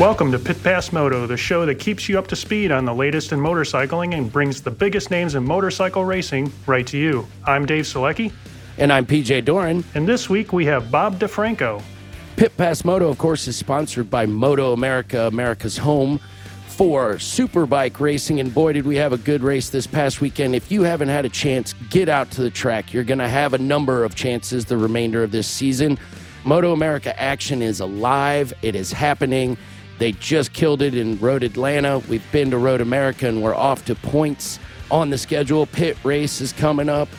Welcome to Pit Pass Moto, the show that keeps you up to speed on the latest in motorcycling and brings the biggest names in motorcycle racing right to you. I'm Dave Selecki. And I'm PJ Doran. And this week we have Bob DeFranco. Pit Pass Moto, of course, is sponsored by Moto America, America's home for superbike racing. And boy, did we have a good race this past weekend. If you haven't had a chance, get out to the track. You're going to have a number of chances the remainder of this season. Moto America action is alive, it is happening. They just killed it in Road Atlanta. We've been to Road America and we're off to points on the schedule. Pitt Race is coming up,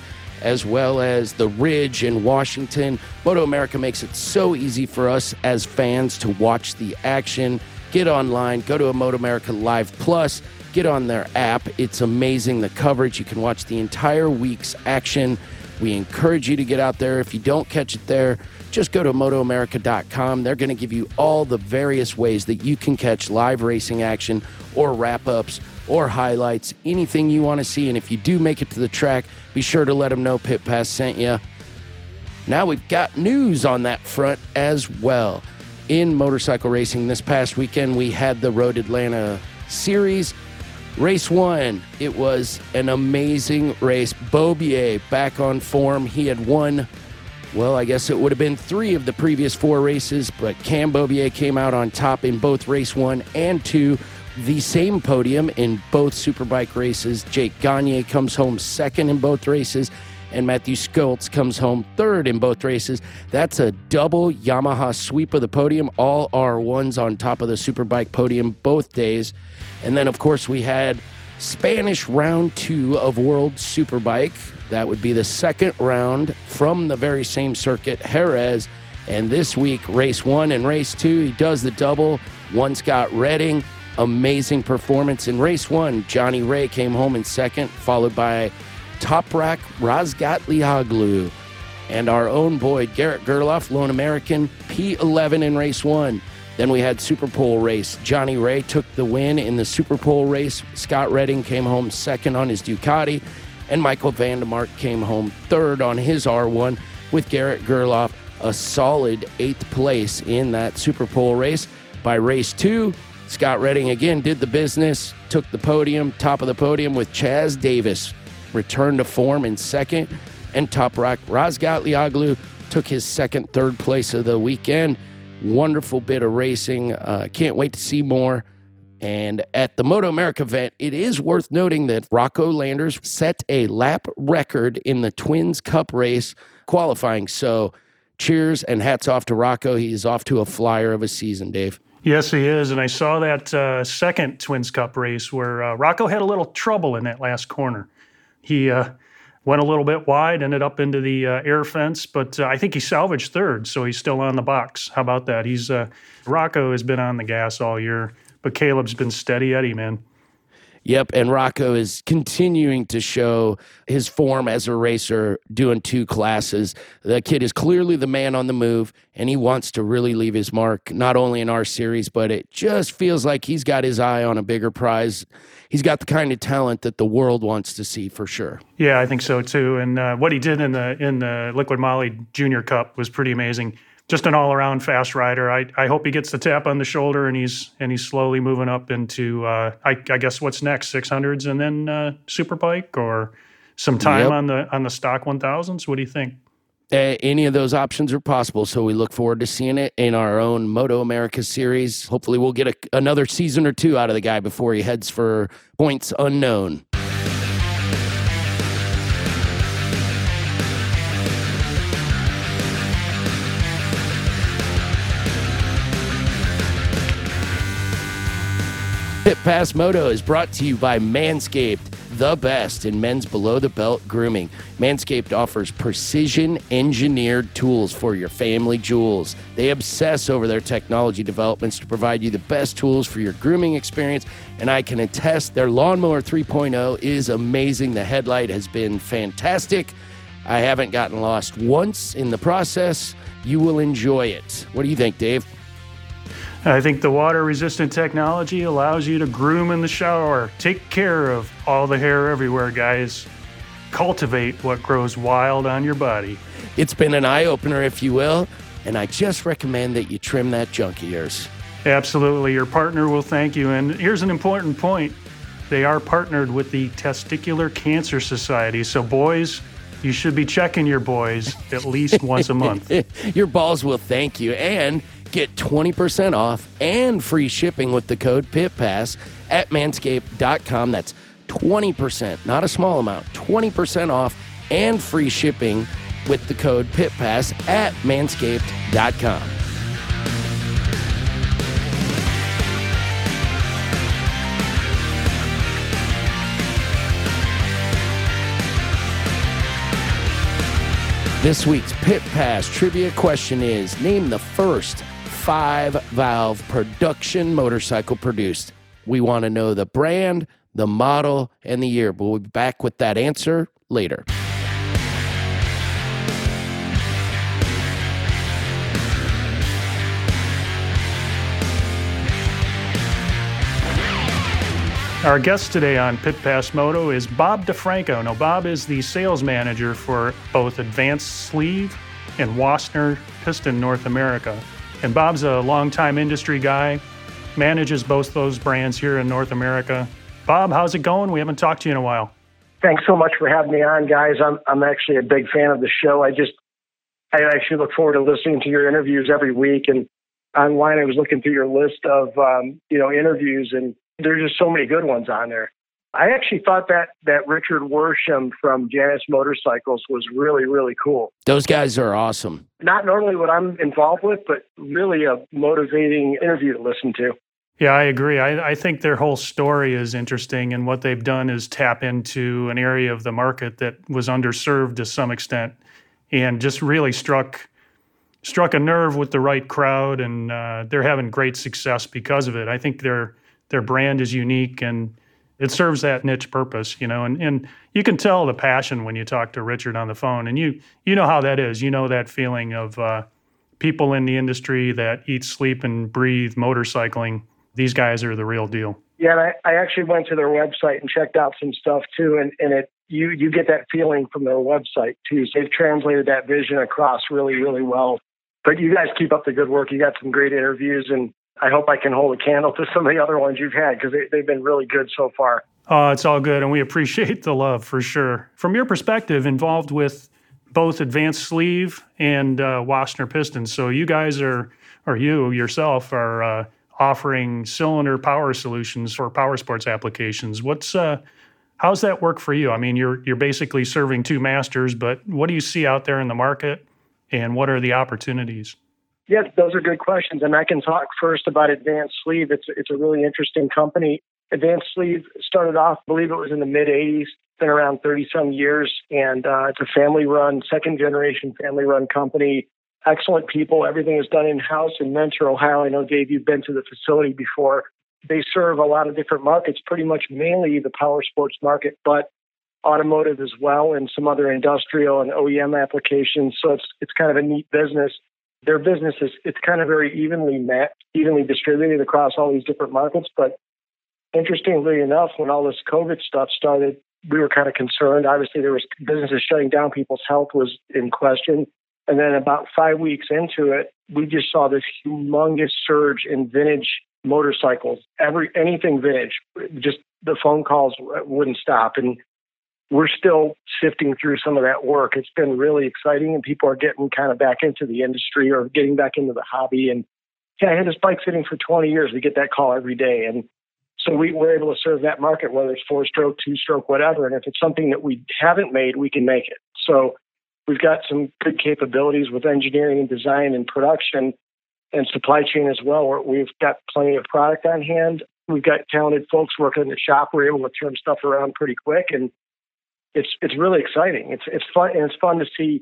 as well as the Ridge in Washington. Moto America makes it so easy for us as fans to watch the action. Get online, go to a Moto America Live Plus, get on their app. It's amazing the coverage. You can watch the entire week's action. We encourage you to get out there. If you don't catch it there, just go to MotoAmerica.com. They're going to give you all the various ways that you can catch live racing action or wrap ups or highlights, anything you want to see. And if you do make it to the track, be sure to let them know Pit Pass sent you. Now we've got news on that front as well. In motorcycle racing this past weekend, we had the Road Atlanta Series. Race one, it was an amazing race. Beaubier back on form. He had won well, I guess it would have been three of the previous four races, but Cam Beaubier came out on top in both race one and two. The same podium in both Superbike races. Jake Gagne comes home second in both races, and Matthew Scholtz comes home third in both races. That's a double Yamaha sweep of the podium. All R1s on top of the Superbike podium both days. And then, of course, we had Spanish round two of World Superbike. That would be the second round from the very same circuit, Jerez. And this week, race one and race two, he does the double. One Scott Redding, amazing performance. In race one, Johnny Rea came home in second, followed by Top Toprak Razgatlioglu. And our own boy, Garrett Gerloff, lone American, P11 in race one. Then we had Super Pole race. Johnny Rea took the win in the Super Pole race. Scott Redding came home second on his Ducati. And Michael van der Mark came home third on his R1 with Garrett Gerloff a solid eighth place in that Super Pole race. By race two, Scott Redding again did the business, took the podium, top of the podium with Chaz Davies, returned to form in second, and Toprak Razgatlioglu took his second, third place of the weekend. Wonderful bit of racing. Uh, can't wait to see more. And at the Moto America event, it is worth noting that Rocco Landers set a lap record in the Twins Cup race qualifying. So cheers and hats off to Rocco. He's off to a flyer of a season, Dave. Yes, he is. And I saw that uh, second Twins Cup race where uh, Rocco had a little trouble in that last corner. He uh, went a little bit wide, ended up into the uh, air fence, but uh, I think he salvaged third, so he's still on the box. How about that? He's uh, Rocco has been on the gas all year, but Caleb's been steady Eddie, man. Yep, and Rocco is continuing to show his form as a racer, doing two classes. The kid is clearly the man on the move, and he wants to really leave his mark, not only in our series, but it just feels like he's got his eye on a bigger prize. He's got the kind of talent that the world wants to see for sure. Yeah, I think so too. And uh, what he did in the in the Liqui Moly Junior Cup was pretty amazing just an all around fast rider. I, I hope he gets the tap on the shoulder and he's and he's slowly moving up into uh, I, I, guess what's next six hundreds and then uh, super bike or some time yep. on the on the stock one thousands. What do you think? Uh, any of those options are possible, so we look forward to seeing it in our own Moto America series. Hopefully, we'll get a, another season or two out of the guy before he heads for points unknown. Pass Moto is brought to you by Manscaped, the best in men's below the belt grooming. Manscaped offers precision engineered tools for your family jewels. They obsess over their technology developments to provide you the best tools for your grooming experience, and I can attest their Lawnmower 3.0 is amazing. The headlight has been fantastic. I haven't gotten lost once in the process. You will enjoy it. What do you think, Dave? I think the water resistant technology allows you to groom in the shower. Take care of all the hair everywhere, guys. Cultivate what grows wild on your body. It's been an eye opener, if you will, and I just recommend that you trim that junk of yours. Absolutely. Your partner will thank you. And here's an important point they are partnered with the Testicular Cancer Society. So, boys, you should be checking your boys at least once a month. your balls will thank you. And Get 20% off and free shipping with the code PITPASS at manscaped.com. That's 20%, not a small amount, 20% off and free shipping with the code PITPASS at manscaped.com. This week's Pit Pass trivia question is Name the first five valve production motorcycle produced. We want to know the brand, the model, and the year. But we'll be back with that answer later. Our guest today on Pit Pass Moto is Bob DeFranco. Now, Bob is the sales manager for both Advanced Sleeve and Wossner Piston North America. And Bob's a longtime industry guy, manages both those brands here in North America. Bob, how's it going? We haven't talked to you in a while. Thanks so much for having me on, guys. I'm I'm actually a big fan of the show. I just I actually look forward to listening to your interviews every week. And online, I was looking through your list of um, you know interviews, and there's just so many good ones on there. I actually thought that that Richard Worsham from Janus Motorcycles was really really cool. Those guys are awesome. Not normally what I'm involved with, but really a motivating interview to listen to. Yeah, I agree. I, I think their whole story is interesting, and what they've done is tap into an area of the market that was underserved to some extent, and just really struck struck a nerve with the right crowd, and uh, they're having great success because of it. I think their their brand is unique and it serves that niche purpose, you know, and, and you can tell the passion when you talk to Richard on the phone, and you you know how that is. You know that feeling of uh, people in the industry that eat, sleep, and breathe motorcycling. These guys are the real deal. Yeah, and I, I actually went to their website and checked out some stuff too, and, and it you you get that feeling from their website too. So they've translated that vision across really really well. But you guys keep up the good work. You got some great interviews, and I hope I can hold a candle to some of the other ones you've had because they, they've been really good so far. Oh, it's all good, and we appreciate the love for sure. From your perspective, involved with both Advanced Sleeve and uh, Wossner Pistons, so you guys are, or you yourself, are uh, offering cylinder power solutions for power sports applications. What's uh, how's that work for you? I mean, you're you're basically serving two masters, but what do you see out there in the market, and what are the opportunities? Yeah, those are good questions. And I can talk first about Advanced Sleeve. It's, it's a really interesting company. Advanced Sleeve started off, I believe it was in the mid 80s, been around 30 some years, and uh, it's a family run, second generation family run company. Excellent people. Everything is done in house in Mentor, Ohio. I know, Dave, you've been to the facility before. They serve a lot of different markets, pretty much mainly the power sports market, but automotive as well, and some other industrial and OEM applications. So it's it's kind of a neat business their business is it's kind of very evenly met, evenly distributed across all these different markets. But interestingly enough, when all this COVID stuff started, we were kind of concerned. Obviously, there was businesses shutting down, people's health was in question. And then about five weeks into it, we just saw this humongous surge in vintage motorcycles. Every anything vintage, just the phone calls wouldn't stop. And we're still sifting through some of that work. It's been really exciting, and people are getting kind of back into the industry or getting back into the hobby. And yeah, I had this bike sitting for 20 years. We get that call every day, and so we, we're able to serve that market, whether it's four stroke, two stroke, whatever. And if it's something that we haven't made, we can make it. So we've got some good capabilities with engineering and design and production and supply chain as well. We've got plenty of product on hand. We've got talented folks working in the shop. We're able to turn stuff around pretty quick, and it's it's really exciting. It's it's fun and it's fun to see,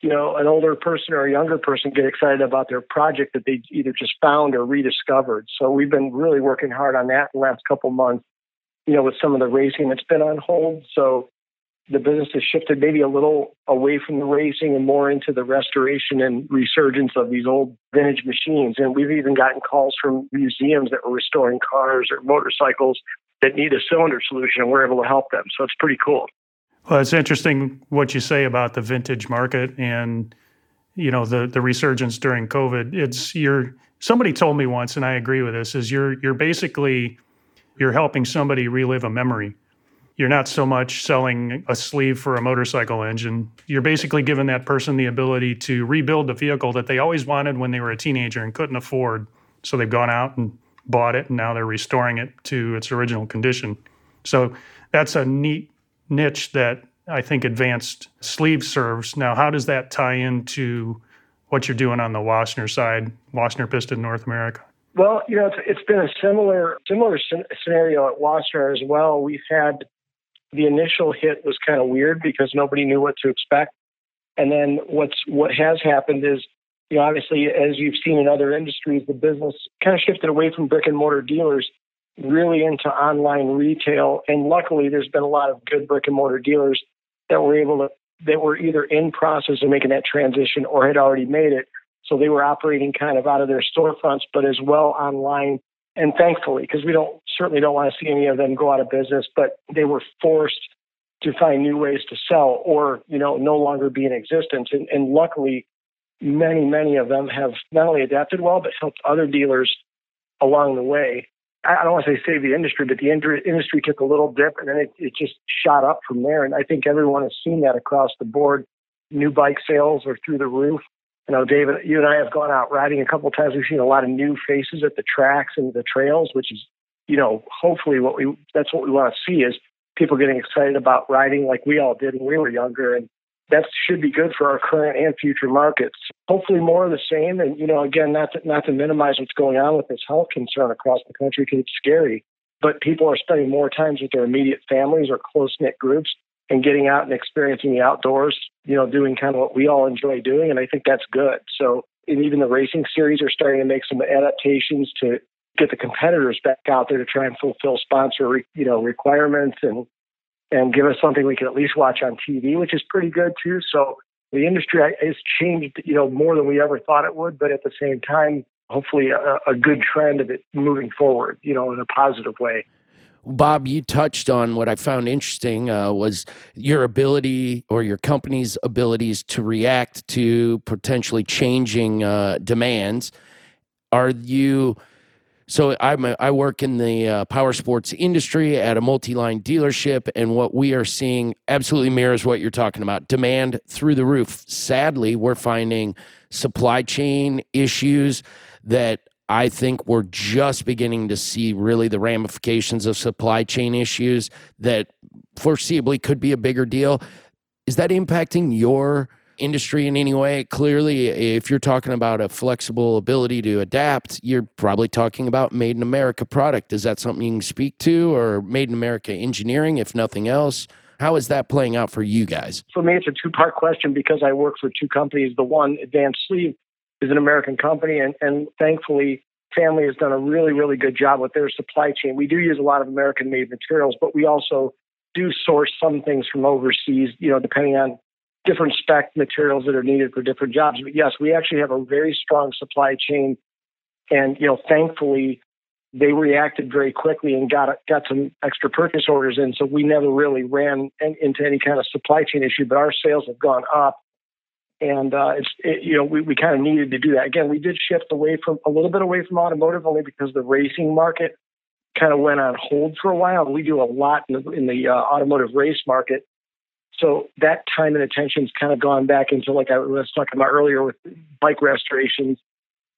you know, an older person or a younger person get excited about their project that they either just found or rediscovered. So we've been really working hard on that the last couple months. You know, with some of the racing that's been on hold. So the business has shifted maybe a little away from the racing and more into the restoration and resurgence of these old vintage machines. And we've even gotten calls from museums that were restoring cars or motorcycles that need a cylinder solution, and we're able to help them. So it's pretty cool. Well, it's interesting what you say about the vintage market and you know the the resurgence during COVID. It's you're somebody told me once, and I agree with this, is you're you're basically you're helping somebody relive a memory you're not so much selling a sleeve for a motorcycle engine. You're basically giving that person the ability to rebuild the vehicle that they always wanted when they were a teenager and couldn't afford. So they've gone out and bought it and now they're restoring it to its original condition. So that's a neat niche that I think advanced sleeve serves. Now, how does that tie into what you're doing on the Wossner side, Wossner Piston North America? Well, you know, it's, it's been a similar similar scenario at Wossner as well. We've had the initial hit was kind of weird because nobody knew what to expect. And then what's what has happened is, you know, obviously as you've seen in other industries, the business kind of shifted away from brick and mortar dealers really into online retail. And luckily there's been a lot of good brick and mortar dealers that were able to that were either in process of making that transition or had already made it. So they were operating kind of out of their storefronts, but as well online and thankfully, because we don't certainly don't want to see any of them go out of business, but they were forced to find new ways to sell or you know no longer be in existence. And, and luckily, many many of them have not only adapted well but helped other dealers along the way. I don't want to say save the industry, but the industry took a little dip and then it, it just shot up from there. And I think everyone has seen that across the board. New bike sales are through the roof you know, David, you and I have gone out riding a couple of times. We've seen a lot of new faces at the tracks and the trails, which is, you know, hopefully what we that's what we want to see is people getting excited about riding like we all did when we were younger, and that should be good for our current and future markets. Hopefully, more of the same. And you know, again, not to, not to minimize what's going on with this health concern across the country because it's scary, but people are spending more times with their immediate families or close knit groups and getting out and experiencing the outdoors, you know, doing kind of what we all enjoy doing. And I think that's good. So, and even the racing series are starting to make some adaptations to get the competitors back out there to try and fulfill sponsor, you know, requirements and and give us something we can at least watch on TV, which is pretty good too. So the industry has changed, you know, more than we ever thought it would, but at the same time, hopefully a, a good trend of it moving forward, you know, in a positive way. Bob, you touched on what I found interesting uh, was your ability or your company's abilities to react to potentially changing uh, demands. Are you? So I'm a, I work in the uh, power sports industry at a multi-line dealership, and what we are seeing absolutely mirrors what you're talking about. Demand through the roof. Sadly, we're finding supply chain issues that I think we're just beginning to see really the ramifications of supply chain issues that foreseeably could be a bigger deal. Is that impacting your industry in any way? Clearly, if you're talking about a flexible ability to adapt, you're probably talking about made in America product. Is that something you can speak to or made in America engineering, if nothing else? How is that playing out for you guys? For me, it's a two part question because I work for two companies. The one, Advanced Sleeve, is an American company, and, and thankfully, family has done a really, really good job with their supply chain. We do use a lot of American made materials, but we also do source some things from overseas, you know, depending on different spec materials that are needed for different jobs. But yes, we actually have a very strong supply chain. And, you know, thankfully, they reacted very quickly and got got some extra purchase orders in. So we never really ran into any kind of supply chain issue, but our sales have gone up and uh, it's it, you know we, we kind of needed to do that. Again, we did shift away from a little bit away from automotive only because the racing market kind of went on hold for a while. We do a lot in the, in the uh, automotive race market, so that time and attention's kind of gone back into like I was talking about earlier with bike restorations.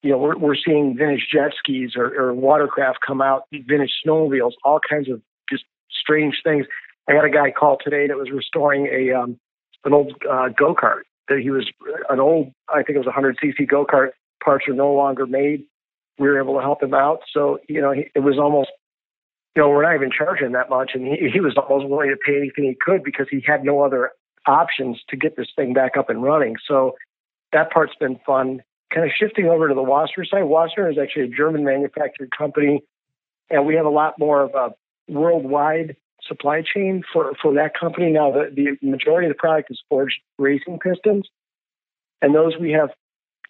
You know, we're we're seeing vintage jet skis or, or watercraft come out, vintage snowmobiles, all kinds of just strange things. I had a guy call today that was restoring a um, an old uh, go kart that he was an old, I think it was a 100 cc go kart. Parts are no longer made. We were able to help him out. So you know, he, it was almost you know, we're not even charging that much. And he, he was almost willing to pay anything he could because he had no other options to get this thing back up and running. So that part's been fun. Kind of shifting over to the Wossner side. Wossner is actually a German manufactured company, and we have a lot more of a worldwide supply chain for, for that company. Now, the, the majority of the product is forged racing pistons, and those we have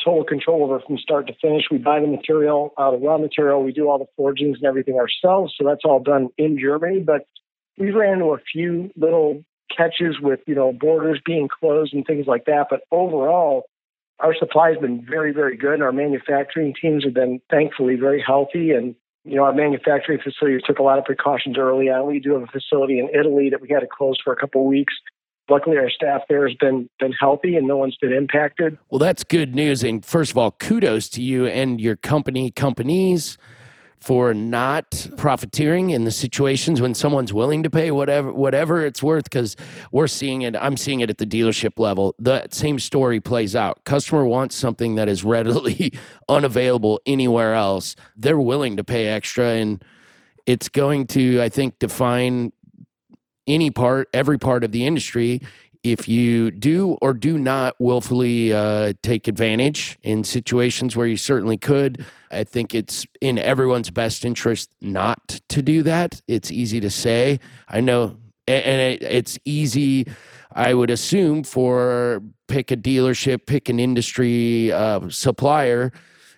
total control over from start to finish. We buy the material, uh, the raw material. We do all the forgings and everything ourselves. So that's all done in Germany. But we ran into a few little catches with, you know, borders being closed and things like that. But overall, our supply has been very, very good. And our manufacturing teams have been thankfully very healthy. And, you know, our manufacturing facilities took a lot of precautions early on. We do have a facility in Italy that we had to close for a couple of weeks luckily our staff there has been been healthy and no one's been impacted. Well, that's good news. And first of all, kudos to you and your company companies for not profiteering in the situations when someone's willing to pay whatever whatever it's worth because we're seeing it i'm seeing it at the dealership level the same story plays out customer wants something that is readily unavailable anywhere else they're willing to pay extra and it's going to i think define any part, every part of the industry. If you do or do not willfully uh, take advantage in situations where you certainly could, I think it's in everyone's best interest not to do that. It's easy to say. I know, and it's easy, I would assume, for pick a dealership, pick an industry uh, supplier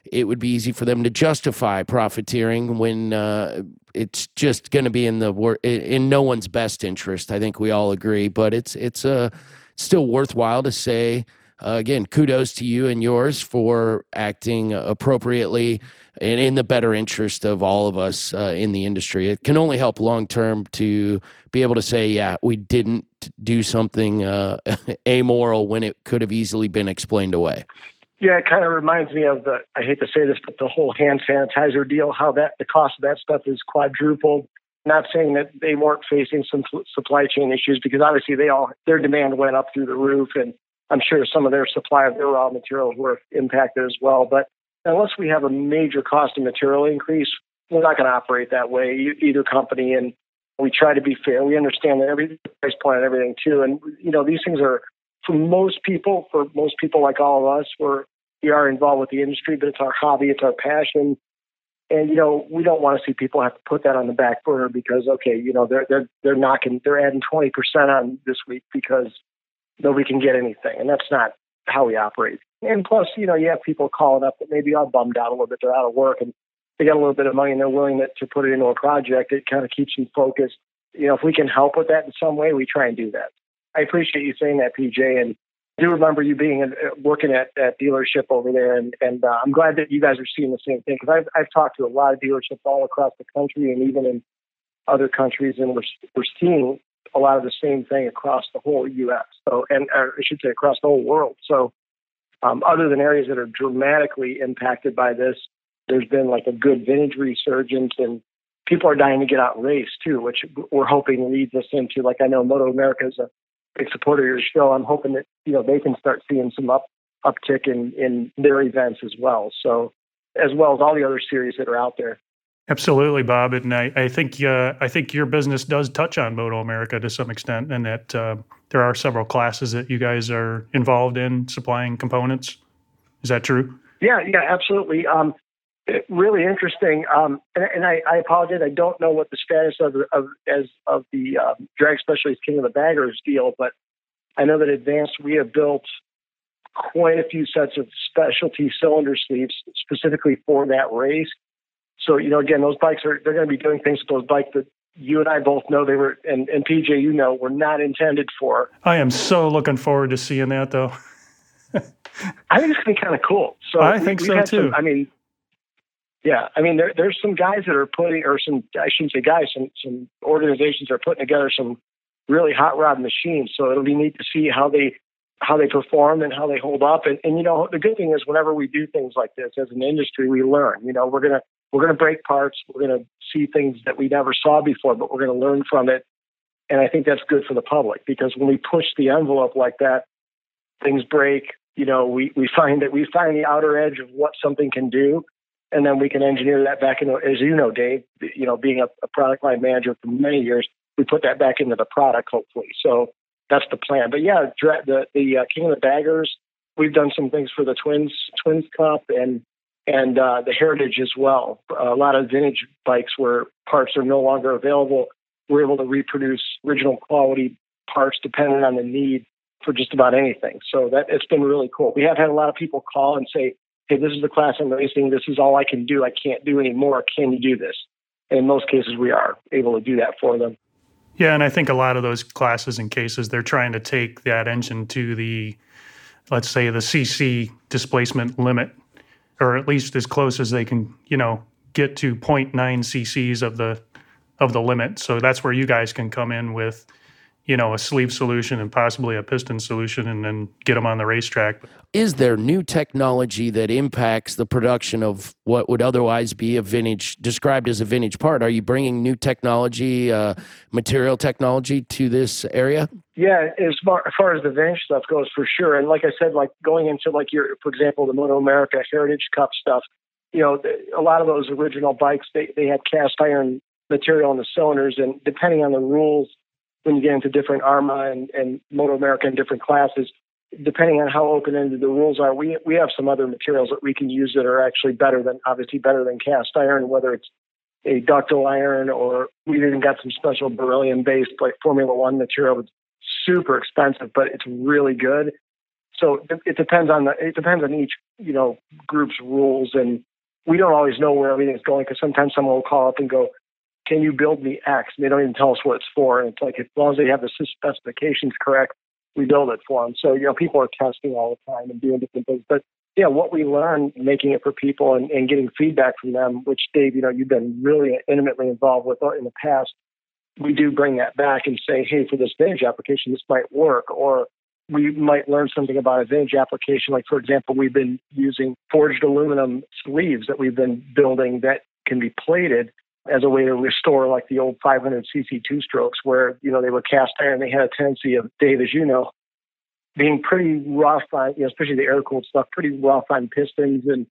it would be easy for them to justify profiteering when uh, it's just going to be in the in no one's best interest. I think we all agree, but it's it's uh, still worthwhile to say uh, again, kudos to you and yours for acting appropriately and in the better interest of all of us uh, in the industry. It can only help long term to be able to say, yeah, we didn't do something uh, amoral when it could have easily been explained away. Yeah, it kind of reminds me of the, I hate to say this, but the whole hand sanitizer deal, how that the cost of that stuff is quadrupled. Not saying that they weren't facing some supply chain issues because obviously they all, their demand went up through the roof and I'm sure some of their supply of their raw materials were impacted as well. But unless we have a major cost of material increase, we're not going to operate that way, either company. And we try to be fair. We understand that every price point and everything too. And, you know, these things are, for most people, for most people like all of us, we're we are involved with the industry, but it's our hobby, it's our passion. And you know, we don't want to see people have to put that on the back burner because okay, you know, they're they're they're knocking they're adding twenty percent on this week because nobody can get anything. And that's not how we operate. And plus, you know, you have people calling up that maybe are bummed out a little bit, they're out of work and they got a little bit of money and they're willing to, put it into a project. It kind of keeps them focused. You know, if we can help with that in some way, we try and do that. I appreciate you saying that, PJ. And do remember you being uh, working at that dealership over there, and and uh, I'm glad that you guys are seeing the same thing because I've I've talked to a lot of dealerships all across the country and even in other countries, and we're we're seeing a lot of the same thing across the whole U.S. So, and I should say across the whole world. So, um, other than areas that are dramatically impacted by this, there's been like a good vintage resurgence, and people are dying to get out and race too, which we're hoping leads us into like I know Moto America is a big supporter of your show. I'm hoping that you know they can start seeing some up uptick in in their events as well. So as well as all the other series that are out there. Absolutely, Bob, and I, I think uh, I think your business does touch on Moto America to some extent, and that uh, there are several classes that you guys are involved in supplying components. Is that true? Yeah, yeah, absolutely. Um, really interesting. Um, and, and I, I, apologize. I don't know what the status of, of as of the um, Drag Specialties king of the baggers deal, but I know that Advanced we have built quite a few sets of specialty cylinder sleeves specifically for that race. So you know, again, those bikes are they're going to be doing things with those bikes that you and I both know they were, and, and PJ, you know, were not intended for. I am so looking forward to seeing that, though. I think it's going to be kind of cool. So I think so too. Some, I mean, yeah, I mean, there, there's some guys that are putting, or some, I shouldn't say guys, some, some organizations are putting together some really hot rod machines. So it'll be neat to see how they, how they perform and how they hold up. And, and you know, the good thing is whenever we do things like this as an industry, we learn. You know, we're gonna, we're gonna break parts. We're gonna see things that we never saw before, but we're gonna learn from it. And I think that's good for the public because when we push the envelope like that, things break. You know, we, we find that we find the outer edge of what something can do and then we can engineer that back into, as you know, Dave, you know, being a, a product line manager for many years, we put that back into the product, hopefully. So that's the plan. But yeah, the the uh, King of the Baggers, we've done some things for the Twins Twins Cup and and uh, the Heritage as well. A lot of vintage bikes where parts are no longer available, we're able to reproduce original quality parts depending on the need for just about anything. So that it's been really cool. We have had a lot of people call and say, "Hey, this is the class I'm racing. This is all I can do. I can't do anymore. Can you do this?" And in most cases, we are able to do that for them. Yeah, and I think a lot of those classes and cases they're trying to take that engine to the, let's say, the CC displacement limit, or at least as close as they can, you know, get to 0.9 cc's of the of the limit. So that's where you guys can come in with you know, a sleeve solution and possibly a piston solution and then get them on the racetrack. Is there new technology that impacts the production of what would otherwise be a vintage, described as a vintage part? Are you bringing new technology, uh, material technology to this area? Yeah, as far, as far as the vintage stuff goes, for sure. And like I said, like going into like your, for example, the Moto America Heritage Cup stuff, you know, a lot of those original bikes, they, they had cast iron material in the cylinders. And depending on the rules when you get into different AHRMA and, and Moto America and different classes, depending on how open ended the rules are, we we have some other materials that we can use that are actually better than obviously better than cast iron, whether it's a ductile iron or we even got some special beryllium based like Formula One material that's super expensive, but it's really good. So it depends on the it depends on each you know group's rules and we don't always know where everything's going because sometimes someone will call up and go, can you build me X? And they don't even tell us what it's for. And it's like, as long as they have the specifications correct, we build it for them. So, you know, people are testing all the time and doing different things. But yeah, what we learn making it for people and, and getting feedback from them, which Dave, you know, you've been really intimately involved with uh, in the past, we do bring that back and say, hey, for this vintage application, this might work. Or we might learn something about a vintage application. Like, for example, we've been using forged aluminum sleeves that we've been building that can be plated as a way to restore like the old 500 cc two strokes where you know they were cast iron they had a tendency of dave as you know being pretty rough on you know especially the air cooled stuff pretty rough on pistons. And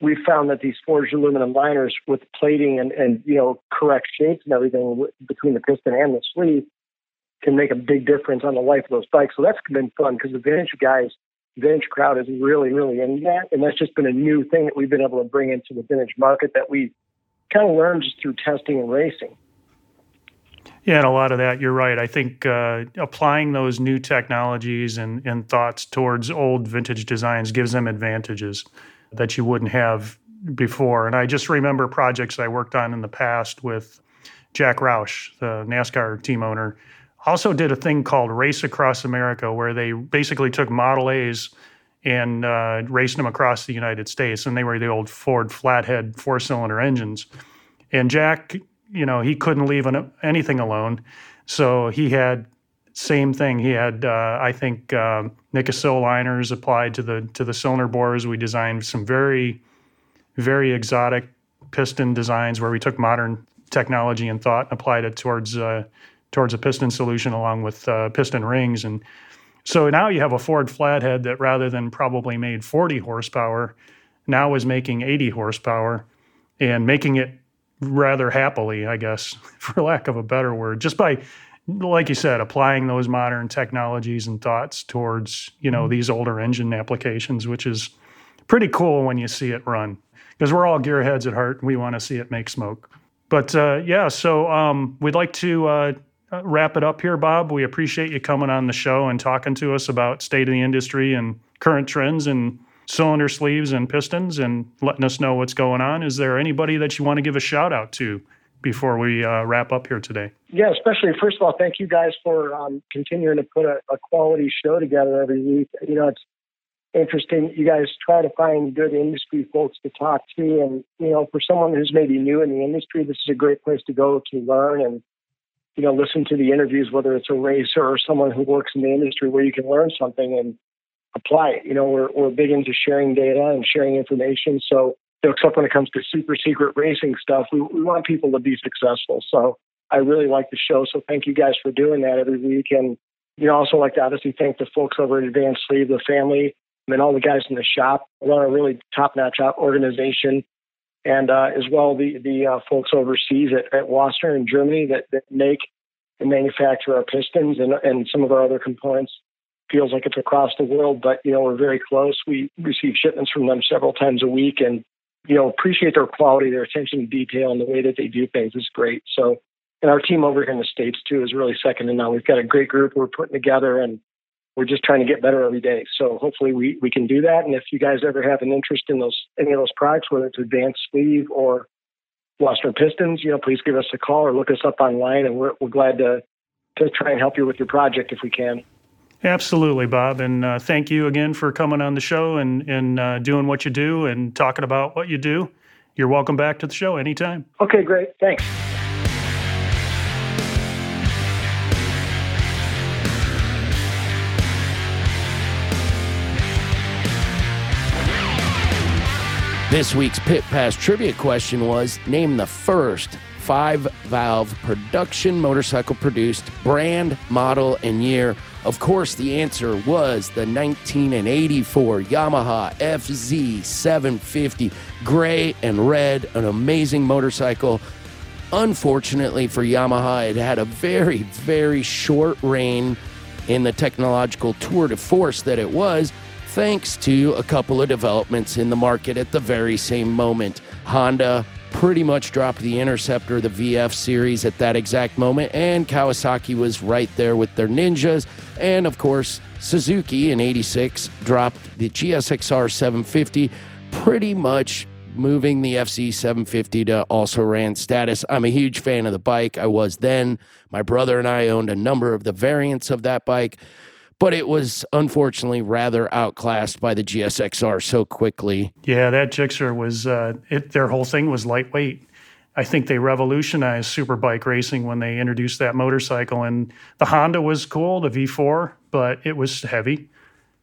we found that these forged aluminum liners with plating and, and you know correct shapes and everything between the piston and the sleeve can make a big difference on the life of those bikes. So that's been fun because the vintage guys vintage crowd is really really into that. And that's just been a new thing that we've been able to bring into the vintage market that we kind of learned just through testing and racing. Yeah, and a lot of that, you're right. I think uh, applying those new technologies and, and thoughts towards old vintage designs gives them advantages that you wouldn't have before. And I just remember projects I worked on in the past with Jack Roush, the NASCAR team owner. Also did a thing called Race Across America, where they basically took Model A's and uh, raced them across the United States. And they were the old Ford flathead four cylinder engines. And Jack, you know, he couldn't leave an, anything alone. So he had same thing. He had, uh, I think, uh, Nikasil liners applied to the to the cylinder bores. We designed some very, very exotic piston designs where we took modern technology and thought and applied it towards uh, towards a piston solution along with uh, piston rings and so now you have a Ford flathead that rather than probably made 40 horsepower, now is making 80 horsepower and making it rather happily, I guess, for lack of a better word, just by, like you said, applying those modern technologies and thoughts towards, you know, these older engine applications, which is pretty cool when you see it run. Because we're all gearheads at heart and we want to see it make smoke. But uh, yeah, so um, we'd like to uh, uh, wrap it up here, Bob. We appreciate you coming on the show and talking to us about state of the industry and current trends and cylinder sleeves and pistons and letting us know what's going on. Is there anybody that you want to give a shout out to before we uh, wrap up here today? Yeah, especially first of all, thank you guys for um, continuing to put a, a, quality show together every week. You know, it's interesting. You guys try to find good industry folks to talk to, and you know, for someone who's maybe new in the industry, this is a great place to go to learn and you know, listen to the interviews, whether it's a racer or someone who works in the industry where you can learn something and apply it. You know, we're, we're big into sharing data and sharing information. So, you know, except when it comes to super secret racing stuff, we, we want people to be successful. So I really like the show. So thank you guys for doing that every week. And, you know, also like to obviously thank the folks over at Advanced Sleeve, the family, and all the guys in the shop. We run a really top notch organization and uh, as well the the uh, folks overseas at, at in Germany that, that make and manufacture our pistons and, and some of our other components. Feels like it's across the world, but you know we're very close. We receive shipments from them several times a week, and you know appreciate their quality, their attention to detail, and the way that they do things is great. So, and our team over here in the states too is really second to none. We've got a great group we're putting together, and we're just trying to get better every day. So hopefully we, we can do that. And if you guys ever have an interest in those any of those products, whether it's advanced sleeve or Wossner Pistons, you know, please give us a call or look us up online, and we're, we're glad to to try and help you with your project if we can. Absolutely, Bob, and uh, thank you again for coming on the show and and uh, doing what you do and talking about what you do. You're welcome back to the show anytime. Okay, great. Thanks. This week's Pit Pass trivia question was Name the first five valve production motorcycle produced brand, model, and year. Of course, the answer was the 1984 Yamaha FZ 750, gray and red, an amazing motorcycle. Unfortunately for Yamaha, it had a very, very short reign in the technological tour de force that it was thanks to a couple of developments in the market at the very same moment. Honda pretty much dropped the Interceptor, the VF series, at that exact moment, and Kawasaki was right there with their Ninjas. And of course, Suzuki in 86 dropped the GSXR 750, pretty much moving the FZ 750 to also ran status. I'm a huge fan of the bike. I was then. My brother and I owned a number of the variants of that bike but it was unfortunately rather outclassed by the GSXR so quickly. Yeah, that Gixxer was uh, it. Their whole thing was lightweight. I think they revolutionized superbike racing when they introduced that motorcycle. And the Honda was cool, the V4, but it was heavy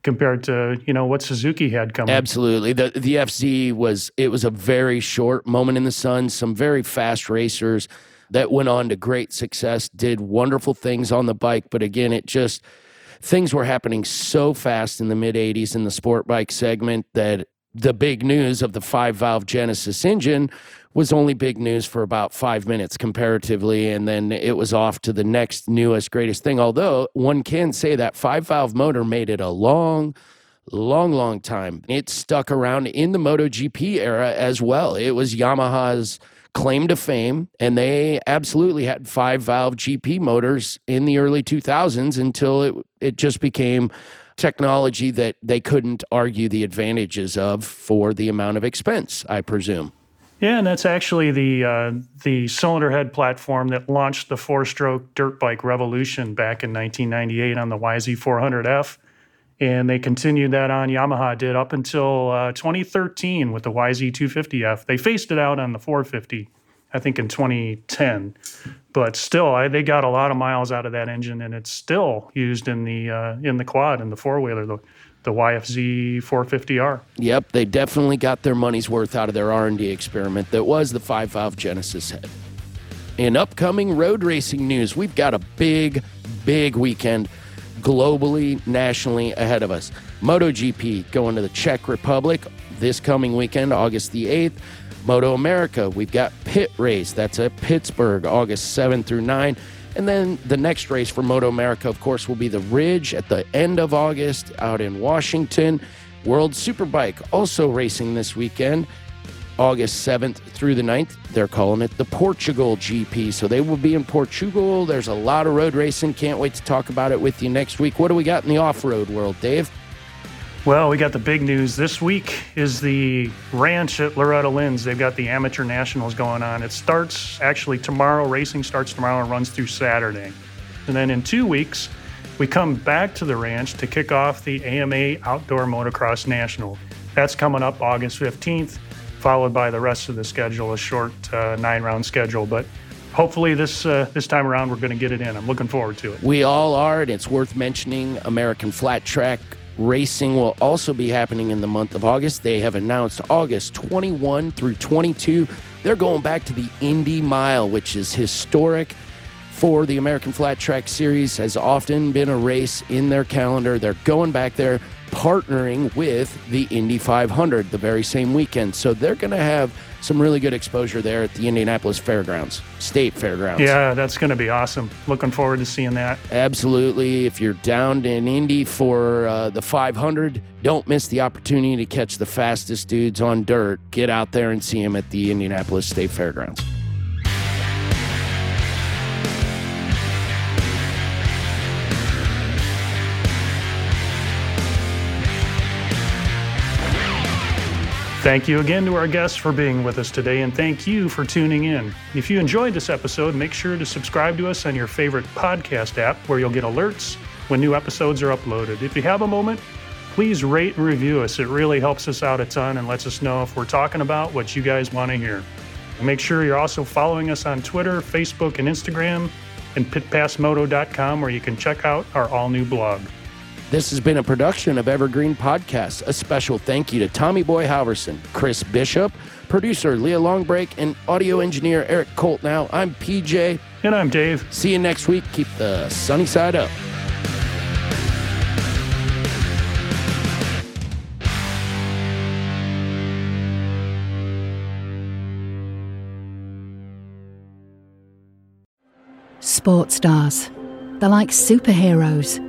compared to you know what Suzuki had coming. Absolutely, the the FZ was it was a very short moment in the sun. Some very fast racers that went on to great success, did wonderful things on the bike, but again, it just things were happening so fast in the mid 80s in the sport bike segment that the big news of the five valve Genesis engine was only big news for about five minutes comparatively. And then it was off to the next newest, greatest thing. Although one can say that five valve motor made it a long, long, long time. It stuck around in the MotoGP era as well. It was Yamaha's claim to fame, and they absolutely had five valve GP motors in the early 2000s until it it just became technology that they couldn't argue the advantages of for the amount of expense, I presume. Yeah, and that's actually the uh, the cylinder head platform that launched the four-stroke dirt bike revolution back in 1998 on the YZ400F, and they continued that on. Yamaha did up until uh, 2013 with the YZ250F. They phased it out on the 450, I think, in 2010, but still, I, they got a lot of miles out of that engine, and it's still used in the uh, in the quad and the four wheeler. The, the YFZ 450R. Yep, they definitely got their money's worth out of their R&D experiment that was the five valve Genesis head. In upcoming road racing news, we've got a big, big weekend globally, nationally ahead of us. MotoGP going to the Czech Republic this coming weekend, August the 8th. Moto America, we've got Pitt Race. That's at Pittsburgh, August 7 through 9. And then the next race for Moto America, of course, will be the Ridge at the end of August out in Washington. World Superbike also racing this weekend. August 7th through the 9th. They're calling it the Portugal GP. So they will be in Portugal. There's a lot of road racing. Can't wait to talk about it with you next week. What do we got in the off road world, Dave? Well, we got the big news this week is the ranch at Loretta Lynn's. They've got the amateur nationals going on. It starts actually tomorrow. Racing starts tomorrow and runs through Saturday. And then in two weeks, we come back to the ranch to kick off the AMA Outdoor Motocross National. That's coming up August 15th followed by the rest of the schedule, a short uh, nine round schedule. But hopefully this uh, this time around we're going to get it in. I'm looking forward to it. We all are, and it's worth mentioning. American Flat Track Racing will also be happening in the month of August. They have announced August 21 through 22. They're going back to the Indy Mile, which is historic for the American Flat Track Series. Has often been a race in their calendar. They're going back there partnering with the Indy 500 the very same weekend. So they're going to have some really good exposure there at the Indianapolis Fairgrounds, State Fairgrounds. Yeah, that's going to be awesome. Looking forward to seeing that. Absolutely. If you're down in Indy for uh, the 500, don't miss the opportunity to catch the fastest dudes on dirt. Get out there and see them at the Indianapolis State Fairgrounds. Thank you again to our guests for being with us today, and thank you for tuning in. If you enjoyed this episode, make sure to subscribe to us on your favorite podcast app where you'll get alerts when new episodes are uploaded. If you have a moment, please rate and review us. It really helps us out a ton and lets us know if we're talking about what you guys want to hear. Make sure you're also following us on Twitter, Facebook, and Instagram, and pitpassmoto.com where you can check out our all new blog. This has been a production of Evergreen Podcasts. A special thank you to Tommy Boy Halverson, Chris Bishop, producer Leah Longbrake, and audio engineer Eric Colt. Now, I'm PJ. And I'm Dave. See you next week. Keep the sunny side up. Sports stars. They're like superheroes